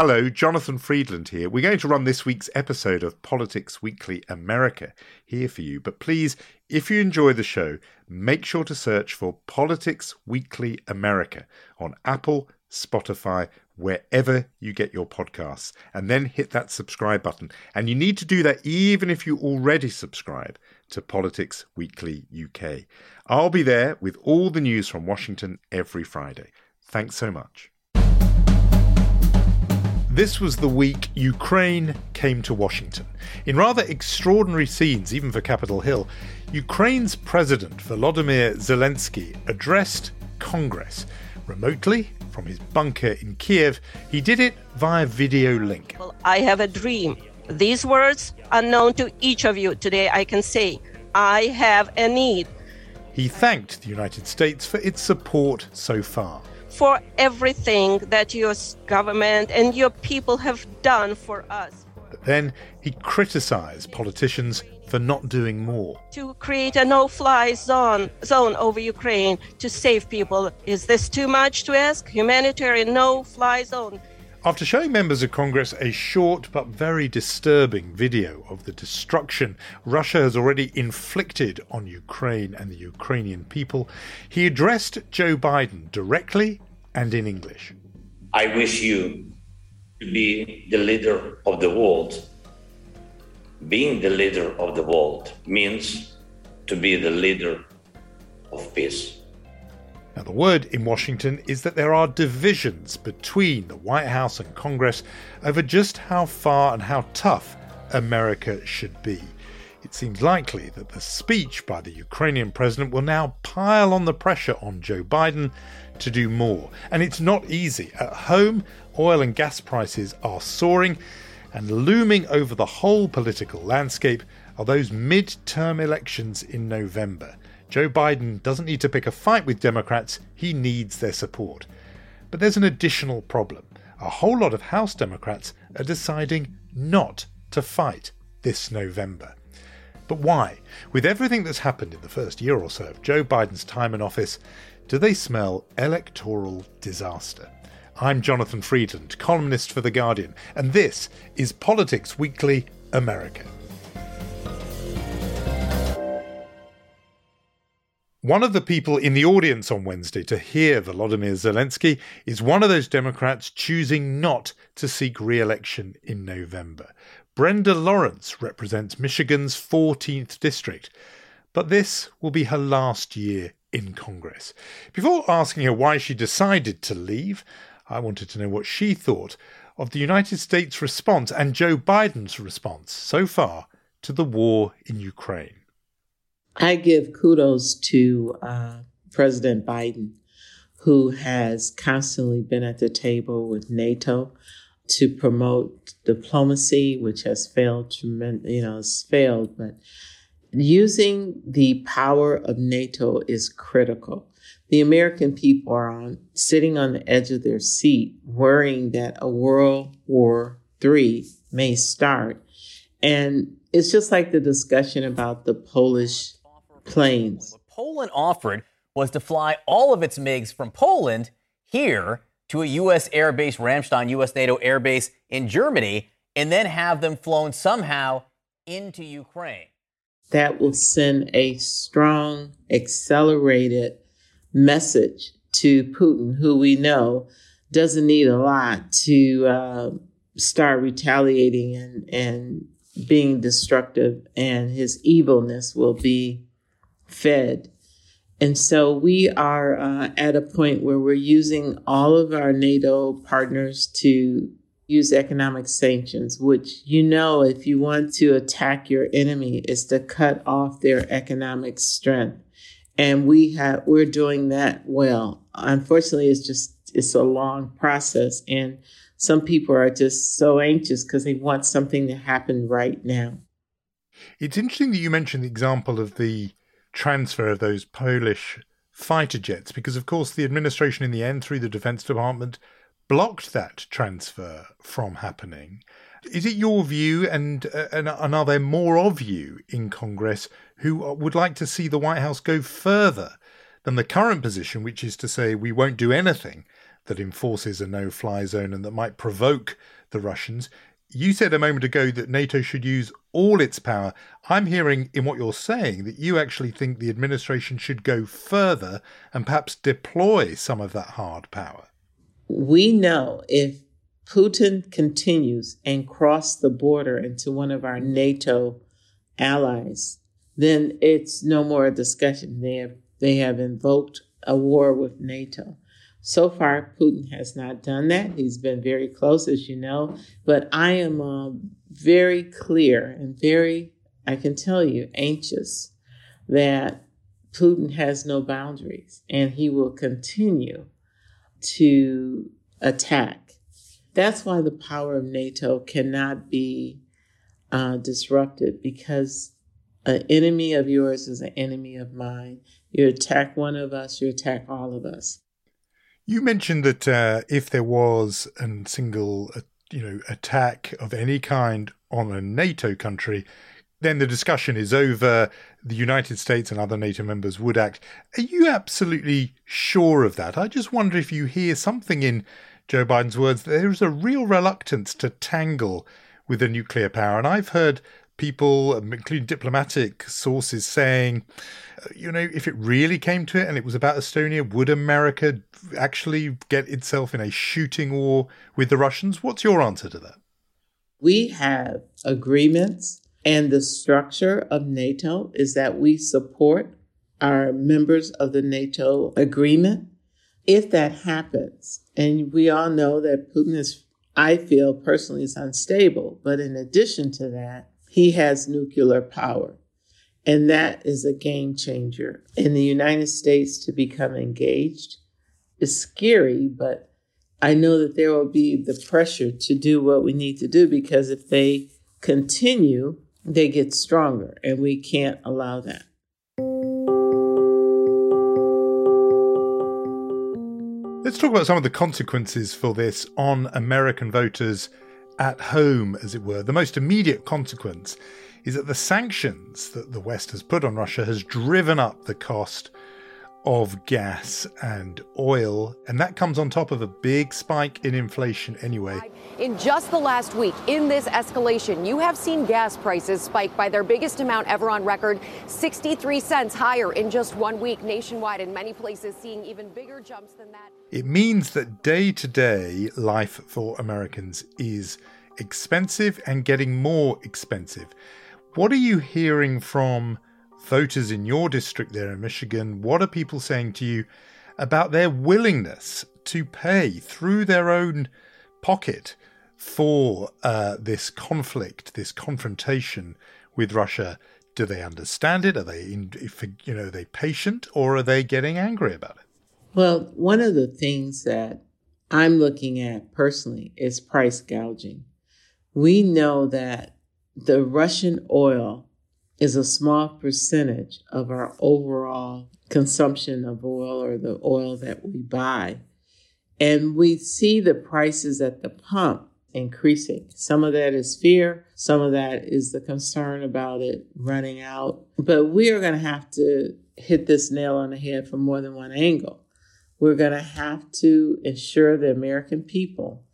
Hello, Jonathan Freedland here. We're going to run this week's episode of Politics Weekly America here for you. But please, if you enjoy the show, make sure to search for Politics Weekly America on Apple, Spotify, wherever you get your podcasts, and then hit that subscribe button. And you need to do that even if you already subscribe to Politics Weekly UK. I'll be there with all the news from Washington every Friday. Thanks so much. This was the week Ukraine came to Washington. In rather extraordinary scenes, even for Capitol Hill, Ukraine's President Volodymyr Zelensky addressed Congress remotely from his bunker in Kiev. He did it via video link. Well, I have a dream. These words are known to each of you today. I can say, I have a need. He thanked the United States for its support so far for everything that your government and your people have done for us. But then he criticized politicians for not doing more. To create a no fly zone, zone over Ukraine to save people. Is this too much to ask? Humanitarian no fly zone. After showing members of Congress a short but very disturbing video of the destruction Russia has already inflicted on Ukraine and the Ukrainian people, he addressed Joe Biden directly and in English. I wish you to be the leader of the world. Being the leader of the world means to be the leader of peace. Now, the word in Washington is that there are divisions between the White House and Congress over just how far and how tough America should be. It seems likely that the speech by the Ukrainian president will now pile on the pressure on Joe Biden to do more. And it's not easy. At home, oil and gas prices are soaring, and looming over the whole political landscape are those mid term elections in November. Joe Biden doesn't need to pick a fight with Democrats, he needs their support. But there's an additional problem. A whole lot of House Democrats are deciding not to fight this November. But why? With everything that's happened in the first year or so of Joe Biden's time in office, do they smell electoral disaster? I'm Jonathan Freedland, columnist for The Guardian, and this is Politics Weekly America. One of the people in the audience on Wednesday to hear Volodymyr Zelensky is one of those Democrats choosing not to seek re election in November. Brenda Lawrence represents Michigan's 14th district, but this will be her last year in Congress. Before asking her why she decided to leave, I wanted to know what she thought of the United States response and Joe Biden's response so far to the war in Ukraine. I give kudos to uh, President Biden, who has constantly been at the table with NATO to promote diplomacy, which has failed, you know, has failed, but using the power of NATO is critical. The American people are on, sitting on the edge of their seat, worrying that a World War III may start And it's just like the discussion about the Polish planes. What Poland offered was to fly all of its MiGs from Poland here to a U.S. airbase, Ramstein, U.S. NATO airbase in Germany, and then have them flown somehow into Ukraine. That will send a strong, accelerated message to Putin, who we know doesn't need a lot to uh, start retaliating and, and being destructive, and his evilness will be fed. And so we are uh, at a point where we're using all of our NATO partners to use economic sanctions, which you know, if you want to attack your enemy, is to cut off their economic strength. And we have we're doing that well. Unfortunately, it's just it's a long process, and some people are just so anxious because they want something to happen right now. It's interesting that you mentioned the example of the transfer of those Polish fighter jets, because of course the administration in the end, through the Defense Department, blocked that transfer from happening. Is it your view, and, uh, and, and are there more of you in Congress who would like to see the White House go further than the current position, which is to say we won't do anything that enforces a no-fly zone and that might provoke the Russians? You said a moment ago that NATO should use all its power. I'm hearing in what you're saying that you actually think the administration should go further and perhaps deploy some of that hard power we know if Putin continues and cross the border into one of our NATO allies, then it's no more a discussion. They have they have invoked a war with NATO. So far, Putin has not done that. He's been very close, as you know. But I am uh, very clear and very, I can tell you, anxious that Putin has no boundaries and he will continue to attack. That's why the power of NATO cannot be uh, disrupted because an enemy of yours is an enemy of mine. You attack one of us, you attack all of us. You mentioned that uh, if there was a single, uh, you know, attack of any kind on a NATO country, then the discussion is over. The United States and other NATO members would act. Are you absolutely sure of that? I just wonder if you hear something in Joe Biden's words that there is a real reluctance to tangle with a nuclear power. And I've heard people, including diplomatic sources, saying, you know, if it really came to it and it was about Estonia, would America actually get itself in a shooting war with the Russians? What's your answer to that? We have agreements and the structure of NATO is that we support our members of the NATO agreement. If that happens, and we all know that Putin is, I feel personally, is unstable, but in addition to that, he has nuclear power. And that is a game changer. In the United States, to become engaged is scary, but I know that there will be the pressure to do what we need to do because if they continue, they get stronger, and we can't allow that. Let's talk about some of the consequences for this on American voters at home, as it were. The most immediate consequence is that the sanctions that the West has put on Russia has driven up the cost of gas and oil, and that comes on top of a big spike in inflation anyway. In just the last week, in this escalation, you have seen gas prices spike by their biggest amount ever on record, 63 cents higher in just one week nationwide, in many places seeing even bigger jumps than that. It means that day to day life for Americans is expensive and getting more expensive. What are you hearing from? Voters in your district there in Michigan, what are people saying to you about their willingness to pay through their own pocket for uh, this conflict, this confrontation with Russia? Do they understand it? Are they, in, you know, are they patient or are they getting angry about it? Well, one of the things that I'm looking at personally is price gouging. We know that the Russian oil is a small percentage of our overall consumption of oil or the oil that we buy. And we see the prices at the pump increasing. Some of that is fear, some of that is the concern about it running out. But we are going to have to hit this nail on the head from more than one angle. We're going to have to ensure the American people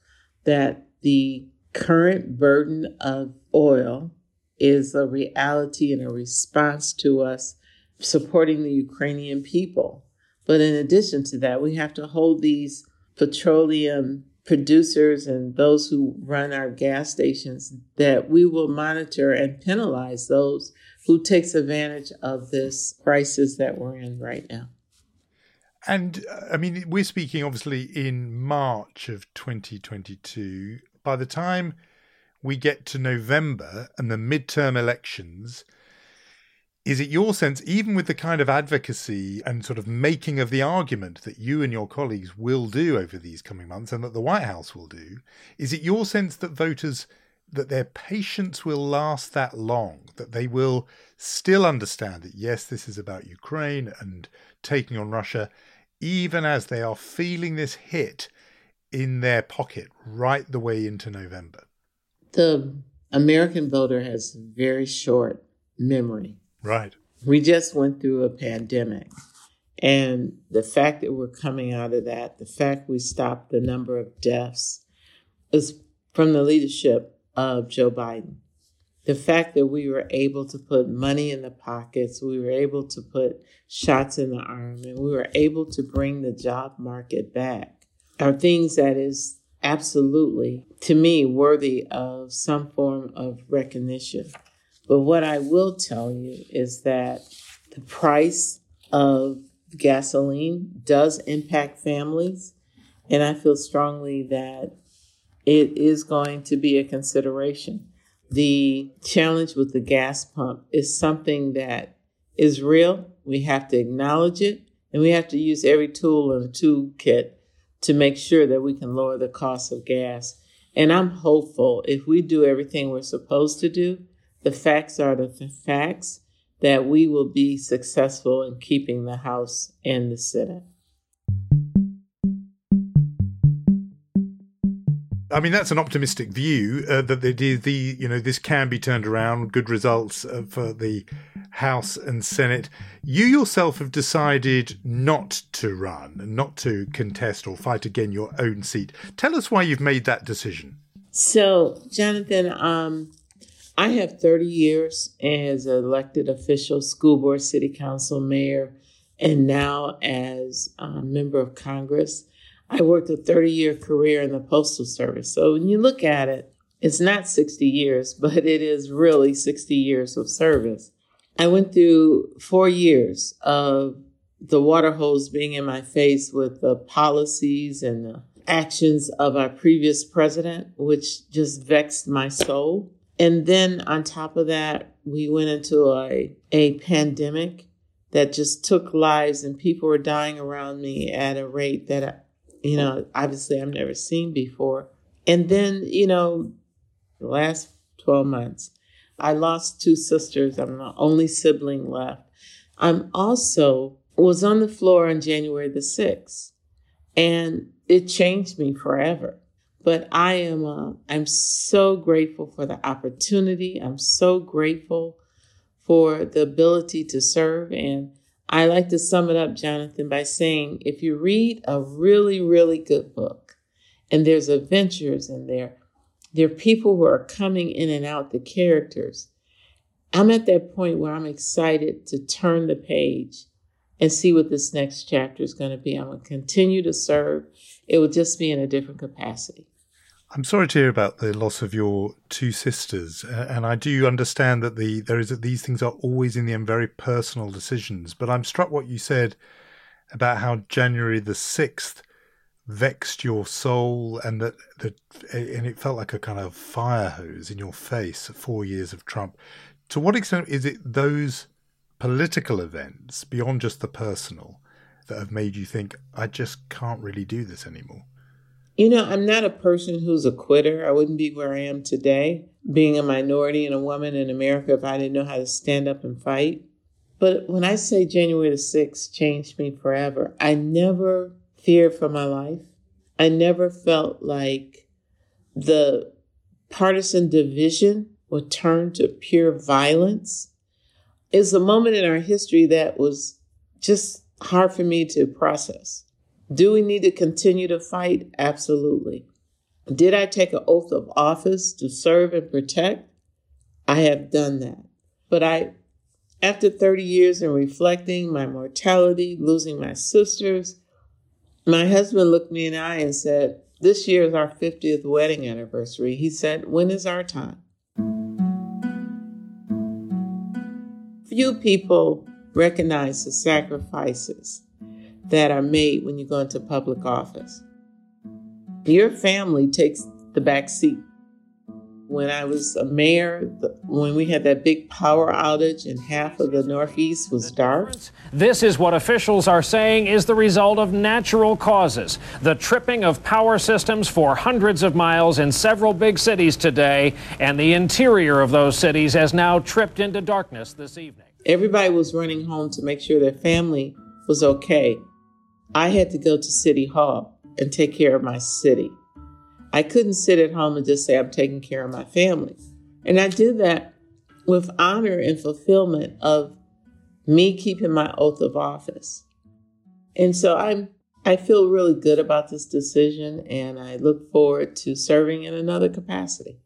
that the current burden of oil is a reality and a response to us supporting the Ukrainian people. But in addition to that, we have to hold these petroleum producers and those who run our gas stations that we will monitor and penalize those who takes advantage of this crisis that we're in right now. And uh, I mean, we're speaking obviously in March of 2022. By the time we get to November and the midterm elections, is it your sense, even with the kind of advocacy and sort of making of the argument that you and your colleagues will do over these coming months and that the White House will do, is it your sense that voters, that their patience will last that long, that they will still understand that, yes, this is about Ukraine and taking on Russia, even as they are feeling this hit in their pocket right the way into November? The American voter has very short memory Right. We just went through a pandemic. And the fact that we're coming out of that, the fact we stopped the number of deaths is from the leadership of Joe Biden. The fact that we were able to put money in the pockets, we were able to put shots in the arm, and we were able to bring the job market back are things that is absolutely, to me, worthy of some form of recognition. But what I will tell you is that the price of gasoline does impact families. And I feel strongly that it is going to be a consideration. The challenge with the gas pump is something that is real. We have to acknowledge it and we have to use every tool in the toolkit to make sure that we can lower the cost of gas. And I'm hopeful if we do everything we're supposed to do, the facts are the facts that we will be successful in keeping the House and the Senate. I mean, that's an optimistic view uh, that the, the you know this can be turned around. Good results uh, for the House and Senate. You yourself have decided not to run, not to contest or fight again your own seat. Tell us why you've made that decision. So, Jonathan, um, I have 30 years as an elected official, school board, city council, mayor, and now as a member of Congress. I worked a 30 year career in the Postal Service. So when you look at it, it's not 60 years, but it is really 60 years of service. I went through four years of the water hose being in my face with the policies and the actions of our previous president, which just vexed my soul. And then on top of that, we went into a, a pandemic that just took lives and people were dying around me at a rate that, you know, obviously I've never seen before. And then, you know, the last 12 months, I lost two sisters. I'm the only sibling left. I'm also was on the floor on January the 6th and it changed me forever. But I am uh, I'm so grateful for the opportunity. I'm so grateful for the ability to serve. And I like to sum it up, Jonathan, by saying if you read a really, really good book, and there's adventures in there, there are people who are coming in and out, the characters. I'm at that point where I'm excited to turn the page and see what this next chapter is going to be. I'm going to continue to serve. It will just be in a different capacity. I'm sorry to hear about the loss of your two sisters, uh, and I do understand that the there is that these things are always in the end very personal decisions. But I'm struck what you said about how January the sixth vexed your soul, and that that and it felt like a kind of fire hose in your face. Four years of Trump. To what extent is it those political events beyond just the personal that have made you think I just can't really do this anymore? You know, I'm not a person who's a quitter. I wouldn't be where I am today, being a minority and a woman in America, if I didn't know how to stand up and fight. But when I say January the 6th changed me forever, I never feared for my life. I never felt like the partisan division would turn to pure violence is a moment in our history that was just hard for me to process. Do we need to continue to fight? Absolutely. Did I take an oath of office to serve and protect? I have done that. But I, after 30 years and reflecting my mortality, losing my sisters, my husband looked me in the eye and said, This year is our 50th wedding anniversary. He said, When is our time? Few people recognize the sacrifices that are made when you go into public office. Your family takes the back seat. When I was a mayor, when we had that big power outage and half of the Northeast was dark. This is what officials are saying is the result of natural causes. The tripping of power systems for hundreds of miles in several big cities today, and the interior of those cities has now tripped into darkness this evening. Everybody was running home to make sure their family was okay. I had to go to City Hall and take care of my city. I couldn't sit at home and just say, I'm taking care of my family. And I did that with honor and fulfillment of me keeping my oath of office. And so I'm I feel really good about this decision and I look forward to serving in another capacity.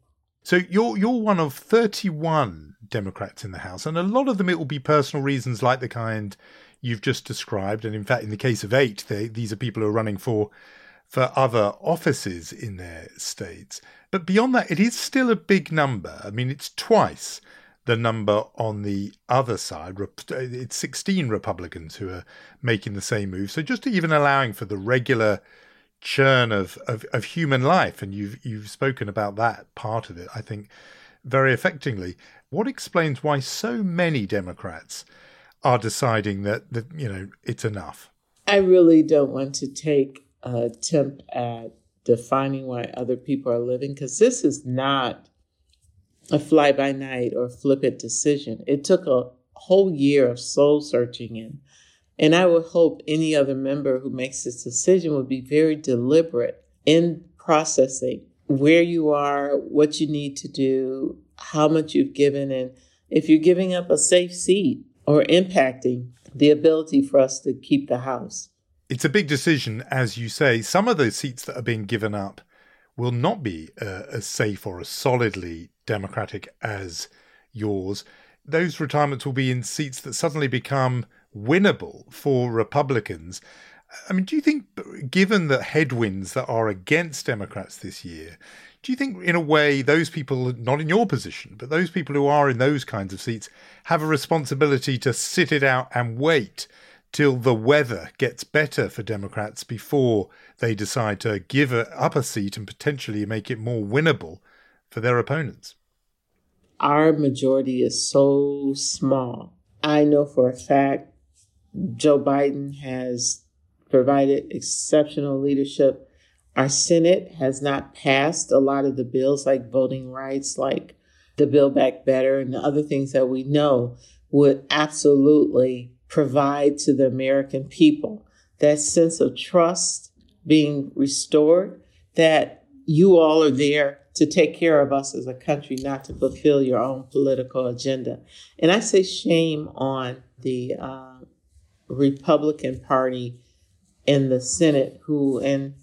So you're you're one of 31 Democrats in the House and a lot of them it will be personal reasons like the kind you've just described and in fact in the case of 8 they, these are people who are running for for other offices in their states. But beyond that, it is still a big number. I mean, it's twice the number on the other side. It's 16 Republicans who are making the same move. So just even allowing for the regular churn of, of, of human life, and you've you've spoken about that part of it, I think, very effectively. What explains why so many Democrats are deciding that, that you know it's enough? I really don't want to take attempt at defining why other people are living because this is not a fly by night or flippant decision. It took a whole year of soul searching in. And I would hope any other member who makes this decision would be very deliberate in processing where you are, what you need to do, how much you've given, and if you're giving up a safe seat or impacting the ability for us to keep the house it's a big decision, as you say. Some of those seats that are being given up will not be uh, as safe or as solidly democratic as yours. Those retirements will be in seats that suddenly become winnable for Republicans. I mean, do you think, given the headwinds that are against Democrats this year, do you think, in a way, those people, not in your position, but those people who are in those kinds of seats, have a responsibility to sit it out and wait till the weather gets better for Democrats before they decide to give up a seat and potentially make it more winnable for their opponents. Our majority is so small. I know for a fact Joe Biden has provided exceptional leadership. Our Senate has not passed a lot of the bills like voting rights, like the Build Back Better, and the other things that we know would absolutely provide to the American people. That sense of trust being restored, that you all are there to take care of us as a country, not to fulfill your own political agenda. And I say shame on the uh, Republican Party in the Senate, who, and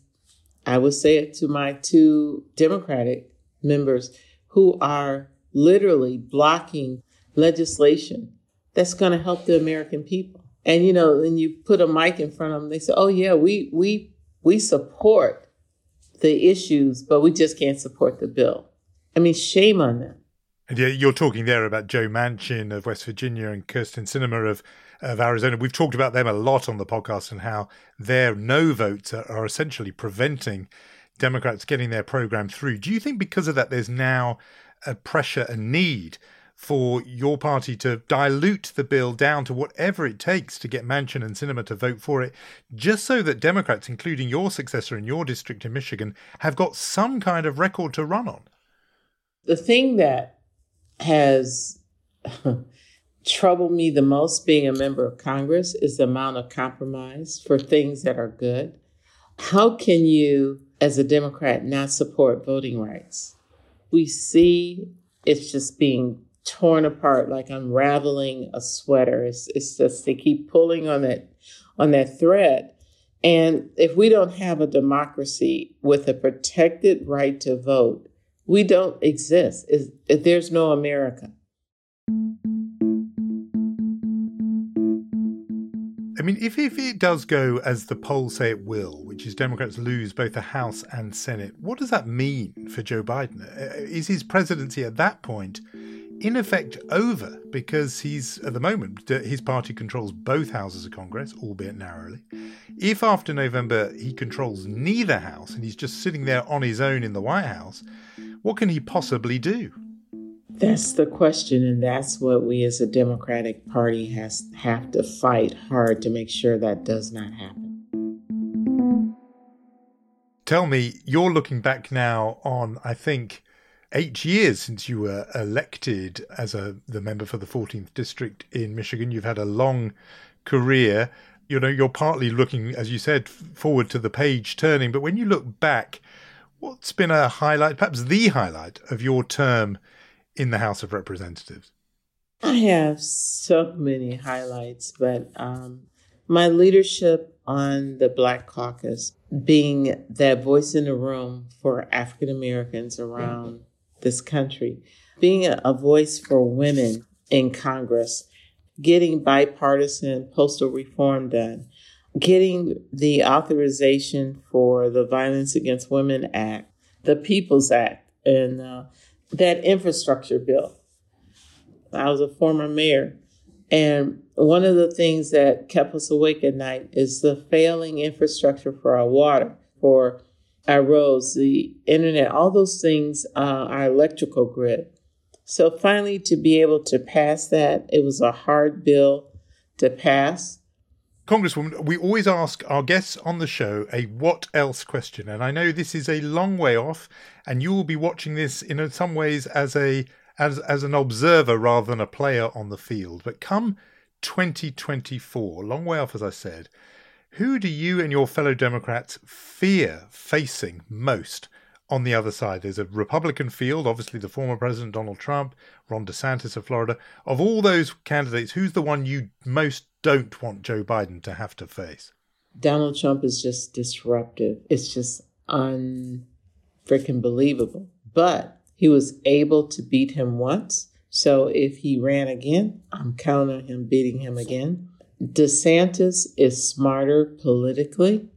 I would say it to my two Democratic members, who are literally blocking legislation that's going to help the American people. And you know, then you put a mic in front of them, they say, "Oh yeah, we we we support the issues, but we just can't support the bill." I mean, shame on them. And yeah, you're talking there about Joe Manchin of West Virginia and Kyrsten Sinema of of Arizona. We've talked about them a lot on the podcast and how their no votes are, are essentially preventing Democrats getting their program through. Do you think because of that, there's now a pressure, a need for your party to dilute the bill down to whatever it takes to get Manchin and Sinema to vote for it, just so that Democrats, including your successor in your district in Michigan, have got some kind of record to run on. The thing that has troubled me the most being a member of Congress is the amount of compromise for things that are good. How can you as a Democrat, not support voting rights. We see it's just being torn apart like unraveling a sweater. It's, it's just they keep pulling on that on that thread. And if we don't have a democracy with a protected right to vote, we don't exist. It's, there's no America. I mean, if, if it does go as the polls say it will, which is Democrats lose both the House and Senate, what does that mean for Joe Biden? Uh, is his presidency at that point in effect over because he's, at the moment, his party controls both houses of Congress, albeit narrowly. If after November he controls neither house and he's just sitting there on his own in the White House, what can he possibly do? That's the question, and that's what we as a Democratic Party has have to fight hard to make sure that does not happen. Tell me, you're looking back now on, I think, eight years since you were elected as a the member for the 14th district in Michigan. You've had a long career. You know, you're partly looking, as you said, forward to the page turning. But when you look back, what's been a highlight, perhaps the highlight of your term in the House of Representatives? I have so many highlights, but um, my leadership on the Black Caucus, being that voice in the room for African Americans around this country, being a, voice for women in Congress, getting bipartisan postal reform done, getting the authorization for the Violence Against Women Act, the People's Act, and uh, that infrastructure bill. I was a former mayor. And one of the things that kept us awake at night is the failing infrastructure for our water, for our roads, the internet, all those things, uh, our electrical grid. So finally, to be able to pass that, it was a hard bill to pass. Congresswoman, we always ask our guests on the show a what else question. And I know this is a long way off, and you will be watching this in some ways as a as as an observer rather than a player on the field. But come 2024, long way off as I said, who do you and your fellow Democrats fear facing most on the other side. There's a Republican field, obviously the former President Donald Trump, Ron DeSantis of Florida. Of all those candidates, who's the one you most don't want Joe Biden to have to face? Donald Trump is just disruptive. It's just unfreaking believable. But he was able to beat him once. So if he ran again, I'm counting on him beating him again. DeSantis is smarter politically.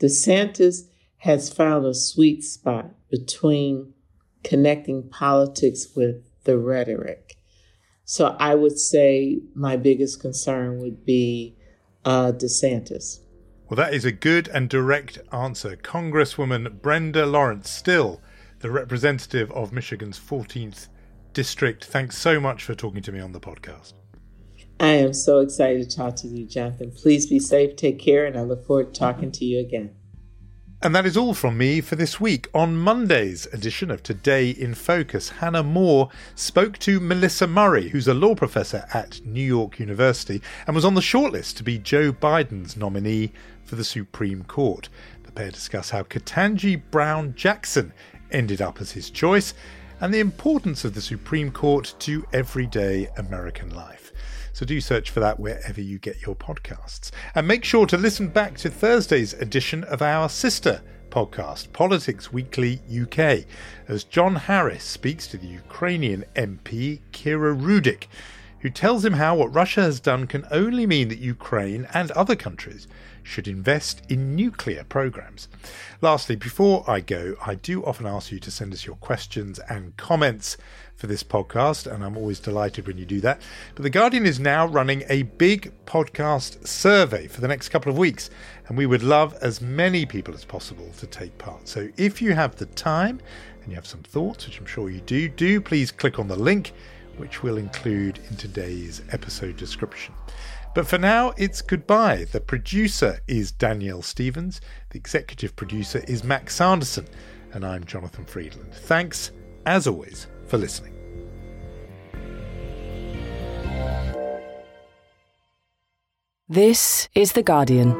DeSantis has found a sweet spot between connecting politics with the rhetoric. So I would say my biggest concern would be uh, DeSantis. Well, that is a good and direct answer. Congresswoman Brenda Lawrence, still the representative of Michigan's 14th district. Thanks so much for talking to me on the podcast. I am so excited to talk to you, Jonathan. Please be safe, take care, and I look forward to talking to you again. And that is all from me for this week. On Monday's edition of Today in Focus, Hannah Moore spoke to Melissa Murray, who's a law professor at New York University and was on the shortlist to be Joe Biden's nominee for the Supreme Court. The pair discuss how Ketanji Brown Jackson ended up as his choice and the importance of the Supreme Court to everyday American life. So do search for that wherever you get your podcasts. And make sure to listen back to Thursday's edition of our sister podcast, Politics Weekly UK, as John Harris speaks to the Ukrainian MP Kira Rudik, who tells him how what Russia has done can only mean that Ukraine and other countries should invest in nuclear programs. Lastly, before I go, I do often ask you to send us your questions and comments for this podcast, and I'm always delighted when you do that. But The Guardian is now running a big podcast survey for the next couple of weeks, and we would love as many people as possible to take part. So if you have the time and you have some thoughts, which I'm sure you do, do please click on the link, which we'll include in today's episode description. But for now, it's goodbye. The producer is Danielle Stevens, the executive producer is Max Sanderson, and I'm Jonathan Freedland. Thanks, as always, for listening. This is The Guardian.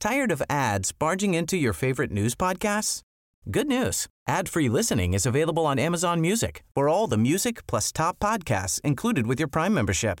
Tired of ads barging into your favorite news podcasts? Good news. Ad-free listening is available on Amazon Music. For all the music plus top podcasts included with your Prime membership.